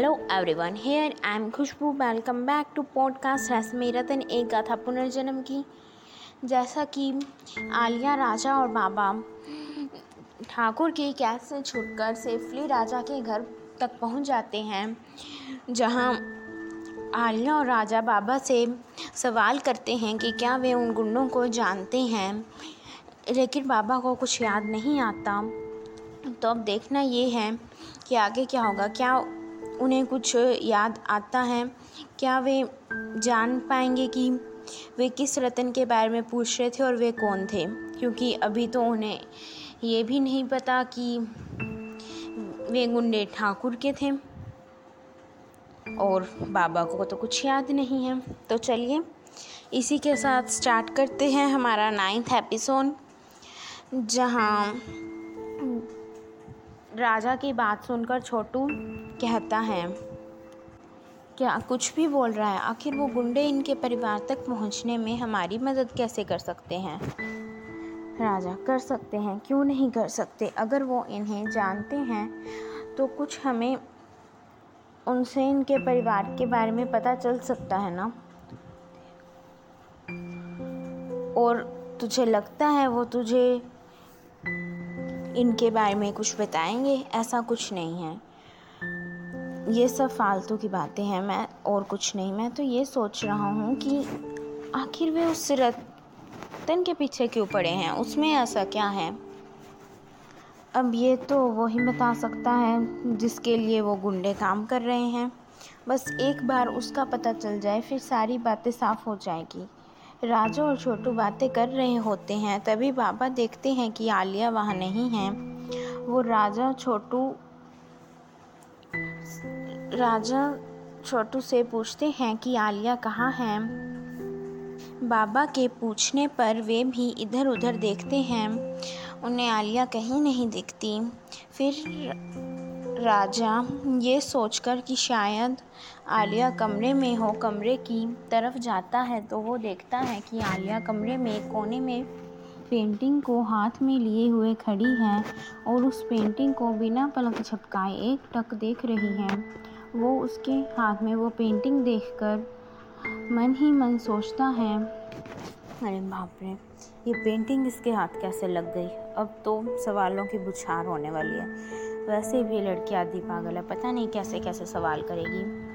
Hello everyone here I am Khushboo welcome back to podcast Rashmi Ratan एक गाथा पुनर्जन्म की जैसा कि आलिया, राजा और बाबा ठाकुर की कैद से छूटकर सेफली राजा के घर तक पहुँच जाते हैं, जहाँ आलिया और राजा बाबा से सवाल करते हैं कि क्या वे उन गुंडों को जानते हैं। लेकिन बाबा को कुछ याद नहीं आता। तो अब देखना ये है कि आगे क्या होगा, क्या उन्हें कुछ याद आता है। क्या वे जान पाएँगे कि वे किस रतन के बारे में पूछ रहे थे और वे कौन थे? क्योंकि अभी तो उन्हें ये भी नहीं पता कि वे गुंडे ठाकुर के थे। और बाबा को तो कुछ याद नहीं है। तो चलिए, इसी के साथ स्टार्ट करते हैं हमारा नाइन्थ एपिसोड जहाँ राजा की बात सुनकर छोटू कहता है, क्या कुछ भी बोल रहा है? आखिर वो गुंडे इनके परिवार तक पहुँचने में हमारी मदद कैसे कर सकते हैं? राजा, कर सकते हैं, क्यों नहीं कर सकते? अगर वो इन्हें जानते हैं तो कुछ हमें उनसे इनके परिवार के बारे में पता चल सकता है ना? और तुझे लगता है वो तुझे इनके बारे में कुछ बताएँगे? ऐसा कुछ नहीं है। ये सब फालतू की बातें हैं, मैं और कुछ नहीं। मैं तो ये सोच रहा हूँ कि आखिर वे उस रतन के पीछे क्यों पड़े हैं? उसमें ऐसा क्या है? अब ये तो वो ही बता सकता है जिसके लिए वो गुंडे काम कर रहे हैं। बस एक बार उसका पता चल जाए, फिर सारी बातें साफ़ हो जाएगी। राजू और छोटू बातें कर रहे होते हैं, तभी बाबा देखते हैं कि आलिया वहाँ नहीं है। वो राजा छोटू राजा छोटू से पूछते हैं कि आलिया कहाँ है। बाबा के पूछने पर वे भी इधर उधर देखते हैं। उन्हें आलिया कहीं नहीं दिखती। फिर राजा, ये सोचकर कि शायद आलिया कमरे में हो, कमरे की तरफ़ जाता है तो वो देखता है कि आलिया कमरे में कोने में पेंटिंग को हाथ में लिए हुए खड़ी है और उस पेंटिंग को बिना पलक झपकाए एक टक देख रही है। वो उसके हाथ में वो पेंटिंग देखकर मन ही मन सोचता है, अरे बाप रे, ये पेंटिंग इसके हाथ कैसे लग गई? अब तो सवालों की बुछार होने वाली है। वैसे भी लड़की आदि पागल है, पता नहीं कैसे कैसे सवाल करेगी।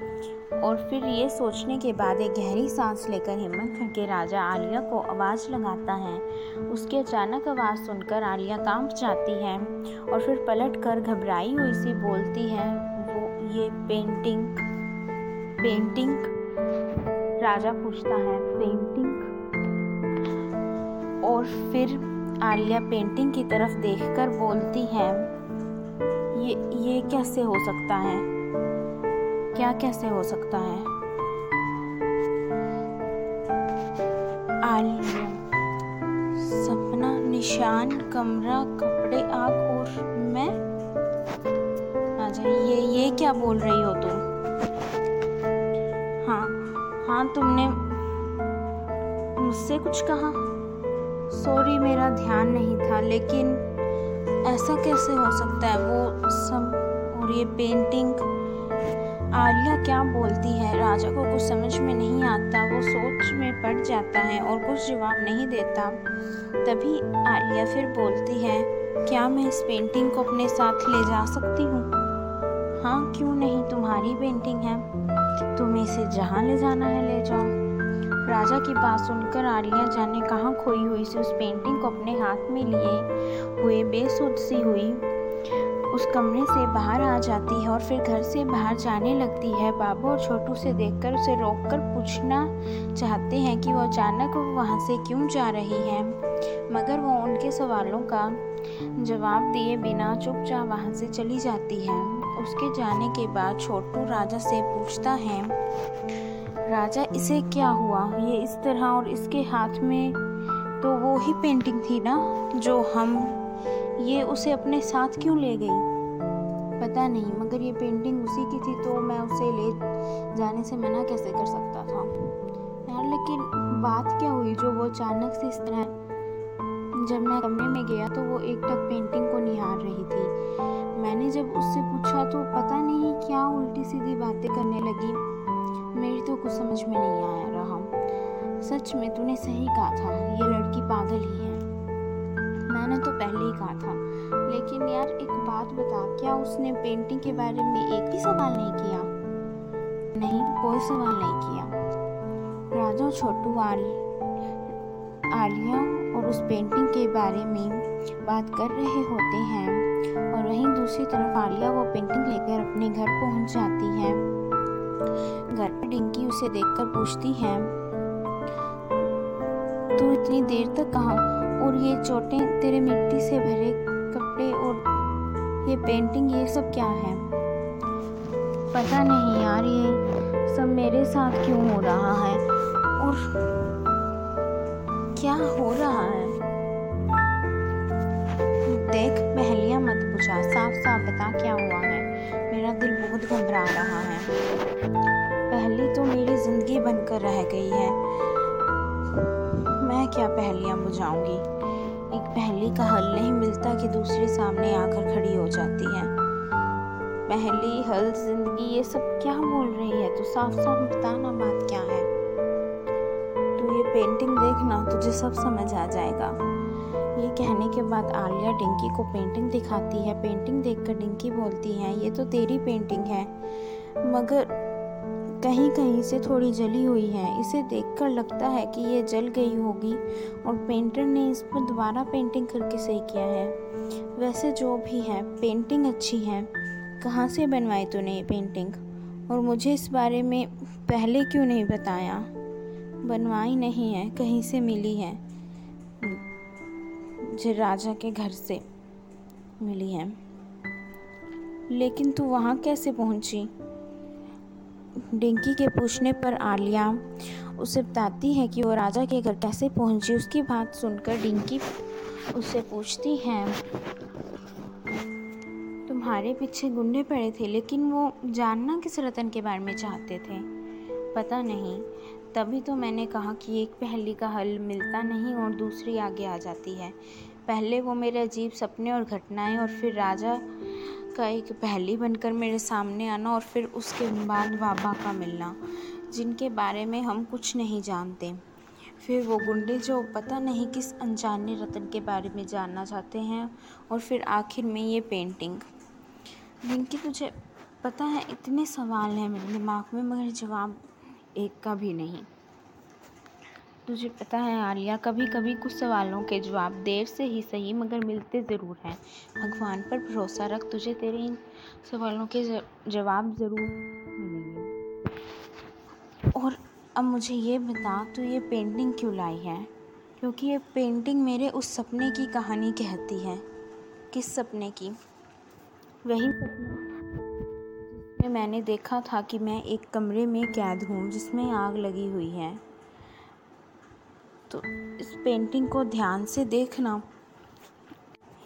और फिर ये सोचने के बाद एक गहरी सांस लेकर हिम्मत करके राजा आलिया को आवाज़ लगाता है। उसकी अचानक आवाज़ सुनकर आलिया काँप जाती है और फिर पलट कर घबराई हुई सी बोलती है, वो, ये पेंटिंग पेंटिंग राजा पूछता है पेंटिंग और फिर आलिया पेंटिंग की तरफ़ देखकर बोलती है ये ये कैसे हो सकता है? क्या कैसे हो सकता है? आलिया, सपना, निशान, कमरा, कपड़े, आग और मैं? ये ये क्या बोल रही हो तुम? हाँ हाँ तुमने मुझसे कुछ कहा। सॉरी मेरा ध्यान नहीं था, लेकिन ऐसा कैसे हो सकता है? वो सब और ये पेंटिंग आलिया क्या बोलती है? राजा को कुछ समझ में नहीं आता। वो सोच में पड़ जाता है और कुछ जवाब नहीं देता। तभी आलिया फिर बोलती है, क्या मैं इस पेंटिंग को अपने साथ ले जा सकती हूँ? हाँ क्यों नहीं? तुम्हारी पेंटिंग है। तुम्हें इसे जहाँ ले जाना है, ले जाओ। राजा की बात सुनकर आलिया जाने कहाँ, खोई हुई से उस पेंटिंग को अपने हाथ में लिए हुए बेसुध सी हुई। उस कमरे से बाहर आ जाती है और फिर घर से बाहर जाने लगती है। बाबू और छोटू से देखकर उसे रोककर पूछना चाहते हैं कि वो अचानक वहाँ से क्यों जा रही है। मगर वो उनके सवालों का जवाब दिए बिना चुपचाप वहाँ से चली जाती है। उसके जाने के बाद छोटू राजा से पूछता है राजा, इसे क्या हुआ? ये इस तरह और इसके हाथ में तो वो ही पेंटिंग थी ना, जो हम, ये उसे अपने साथ क्यों ले गई? पता नहीं, मगर ये पेंटिंग उसी की थी तो मैं उसे ले जाने से मना कैसे कर सकता था? यार, लेकिन बात क्या हुई, जो वो अचानक से इस तरह, जब मैं कमरे में गया तो वो एक टक पेंटिंग को निहार रही थी। मैंने जब उससे पूछा तो पता नहीं क्या उल्टी सीधी बातें करने लगी। मेरी तो कुछ समझ में नहीं आया रहा। सच में तूने सही कहा था, ये लड़की पागल ही है। मैंने तो पहले ही कहा था, लेकिन यार एक बात बता, क्या उसने पेंटिंग के बारे में एक भी सवाल नहीं किया? नहीं, कोई सवाल नहीं किया। राजा, छोटू, आल, आलिया और उस पेंटिंग के बारे में बात कर रहे होते हैं, और वहीं दूसरी तरफ़ आलिया वो पेंटिंग लेकर अपने घर पहुँच जाती है। घर पर डिंकी उसे देखकर पूछती है, तू इतनी देर तक कहा और ये चोटें तेरे मिट्टी से भरे कपड़े और ये पेंटिंग ये सब क्या है? पता नहीं यार, ये सब मेरे साथ क्यों हो रहा है? और क्या हो रहा है? देख, पहलियाँ मत पूछा साफ़ साफ़ बता क्या हुआ? बहुत घबरा रहा है। पहली तो मेरी ज़िंदगी बनकर रह गई है। मैं क्या पहलियाँ बुझाऊँगी? एक पहली का हल नहीं मिलता कि दूसरी सामने आकर खड़ी हो जाती है। पहली, हल, ज़िंदगी, ये सब क्या बोल रही है? तू साफ़ साफ़ बताना बात क्या है? ये पेंटिंग देखना तुझे सब समझ आ जाएगा। ये कहने के बाद आलिया डिंकी को पेंटिंग दिखाती है। पेंटिंग देखकर डिंकी बोलती है, ये तो तेरी पेंटिंग है, मगर कहीं कहीं से थोड़ी जली हुई है। इसे देखकर लगता है कि ये जल गई होगी और पेंटर ने इस पर दोबारा पेंटिंग करके सही किया है। वैसे जो भी है पेंटिंग अच्छी है। कहाँ से बनवाई तूने ये पेंटिंग और मुझे इस बारे में पहले क्यों नहीं बताया? बनवाई नहीं है, कहीं से मिली है। जो राजा के घर से मिली है। लेकिन तू वहाँ कैसे पहुँची? डिंकी के पूछने पर आलिया उसे बताती है कि वो राजा के घर कैसे पहुँची। उसकी बात सुनकर डिंकी उससे पूछती है, तुम्हारे पीछे गुंडे पड़े थे, लेकिन वो जानना किस रतन के बारे में चाहते थे? पता नहीं। तभी तो मैंने कहा कि एक पहली का हल मिलता नहीं और दूसरी आगे आ जाती है। पहले वो मेरे अजीब सपने और घटनाएँ और फिर राजा का एक पहली बनकर मेरे सामने आना और फिर उसके बाद बाबा का मिलना, जिनके बारे में हम कुछ नहीं जानते। फिर वो गुंडे जो पता नहीं किस अनजाने रतन के बारे में जानना चाहते हैं और फिर आखिर में ये पेंटिंग जिनकी तुझे पता है इतने सवाल हैं मेरे दिमाग में, मगर जवाब एक का भी नहीं। तुझे पता है आर्या कभी कभी कुछ सवालों के जवाब देर से ही सही मगर मिलते ज़रूर हैं। भगवान पर भरोसा रख, तुझे तेरे इन सवालों के जवाब ज़रूर मिलेंगे। और अब मुझे ये बता, तू ये पेंटिंग क्यों लाई है? क्योंकि ये पेंटिंग मेरे उस सपने की कहानी कहती है। किस सपने की? वही सपना मैंने देखा था कि मैं एक कमरे में कैद हूँ, जिसमें आग लगी हुई है। तो इस पेंटिंग को ध्यान से देखना।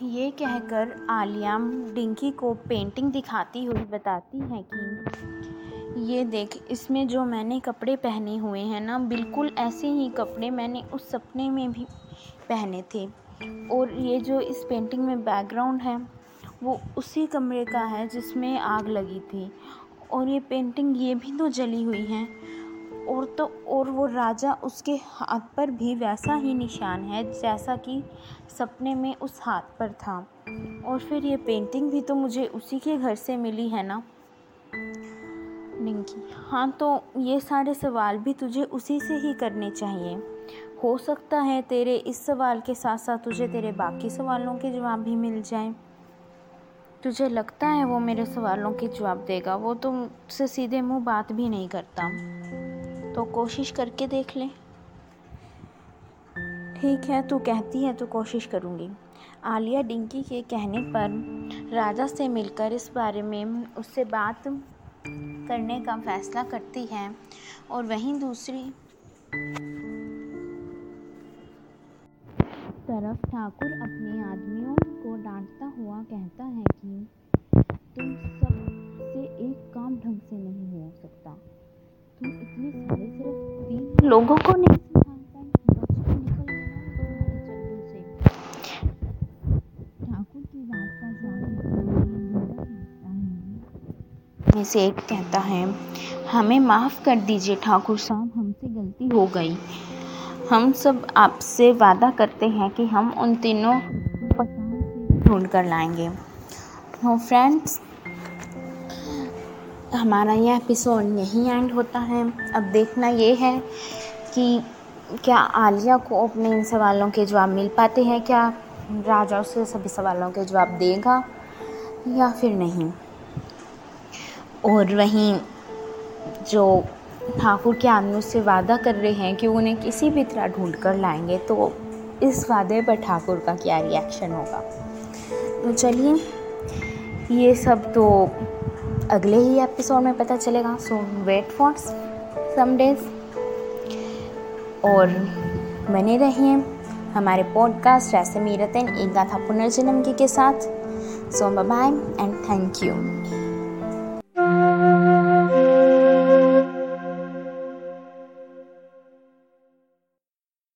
ये कहकर आलिया डिंकी को पेंटिंग दिखाती हुई बताती है कि ये देख, इसमें जो मैंने कपड़े पहने हुए हैं ना, बिल्कुल ऐसे ही कपड़े मैंने उस सपने में भी पहने थे। और ये जो इस पेंटिंग में बैकग्राउंड है वो उसी कमरे का है जिसमें आग लगी थी। और ये पेंटिंग ये भी तो जली हुई है। और तो और वो राजा उसके हाथ पर भी वैसा ही निशान है जैसा कि सपने में उस हाथ पर था। और फिर ये पेंटिंग भी तो मुझे उसी के घर से मिली है ना? निंकी हाँ तो ये सारे सवाल भी तुझे उसी से ही करने चाहिए। हो सकता है तेरे इस सवाल के साथ साथ तुझे तेरे बाकी सवालों के जवाब भी मिल जाएँ। तुझे लगता है वो मेरे सवालों के जवाब देगा? वो तो मुझसे सीधे मुँह बात भी नहीं करता। तो कोशिश करके देख ले। ठीक है, तू कहती है तो कोशिश करूँगी। आलिया डिंकी के कहने पर राजा से मिलकर इस बारे में उससे बात करने का फैसला करती है और वहीं दूसरी तरफ़ ठाकुर अपने आदमियों को डांटता हुआ कहता है कि तुम सबसे एक काम ढंग से नहीं हो सकता। तुम इतने सारे सिर्फ़ तीन लोगों को नहीं में से एक कहता है, हमें माफ़ कर दीजिए ठाकुर साहब, हमसे गलती हो गई। हम सब आपसे वादा करते हैं कि हम उन तीनों ढूंढ कर लाएँगे। तो फ्रेंड्स हमारा यह एपिसोड यहीं एंड होता है। अब देखना ये है कि क्या आलिया को अपने इन सवालों के जवाब मिल पाते हैं? क्या राजा उसे सभी सवालों के जवाब देगा या फिर नहीं? और वहीं जो ठाकुर के आदमी उससे वादा कर रहे हैं कि उन्हें किसी भी तरह ढूंढ कर लाएँगे तो इस वादे पर ठाकुर का क्या रिएक्शन होगा? तो चलिए, ये सब तो अगले ही एपिसोड में पता चलेगा। So wait for some days और बने रहिए हमारे पॉडकास्ट ऐसे मीरतन एक गाथा पुनर्जन्म के साथ। So bye and thank you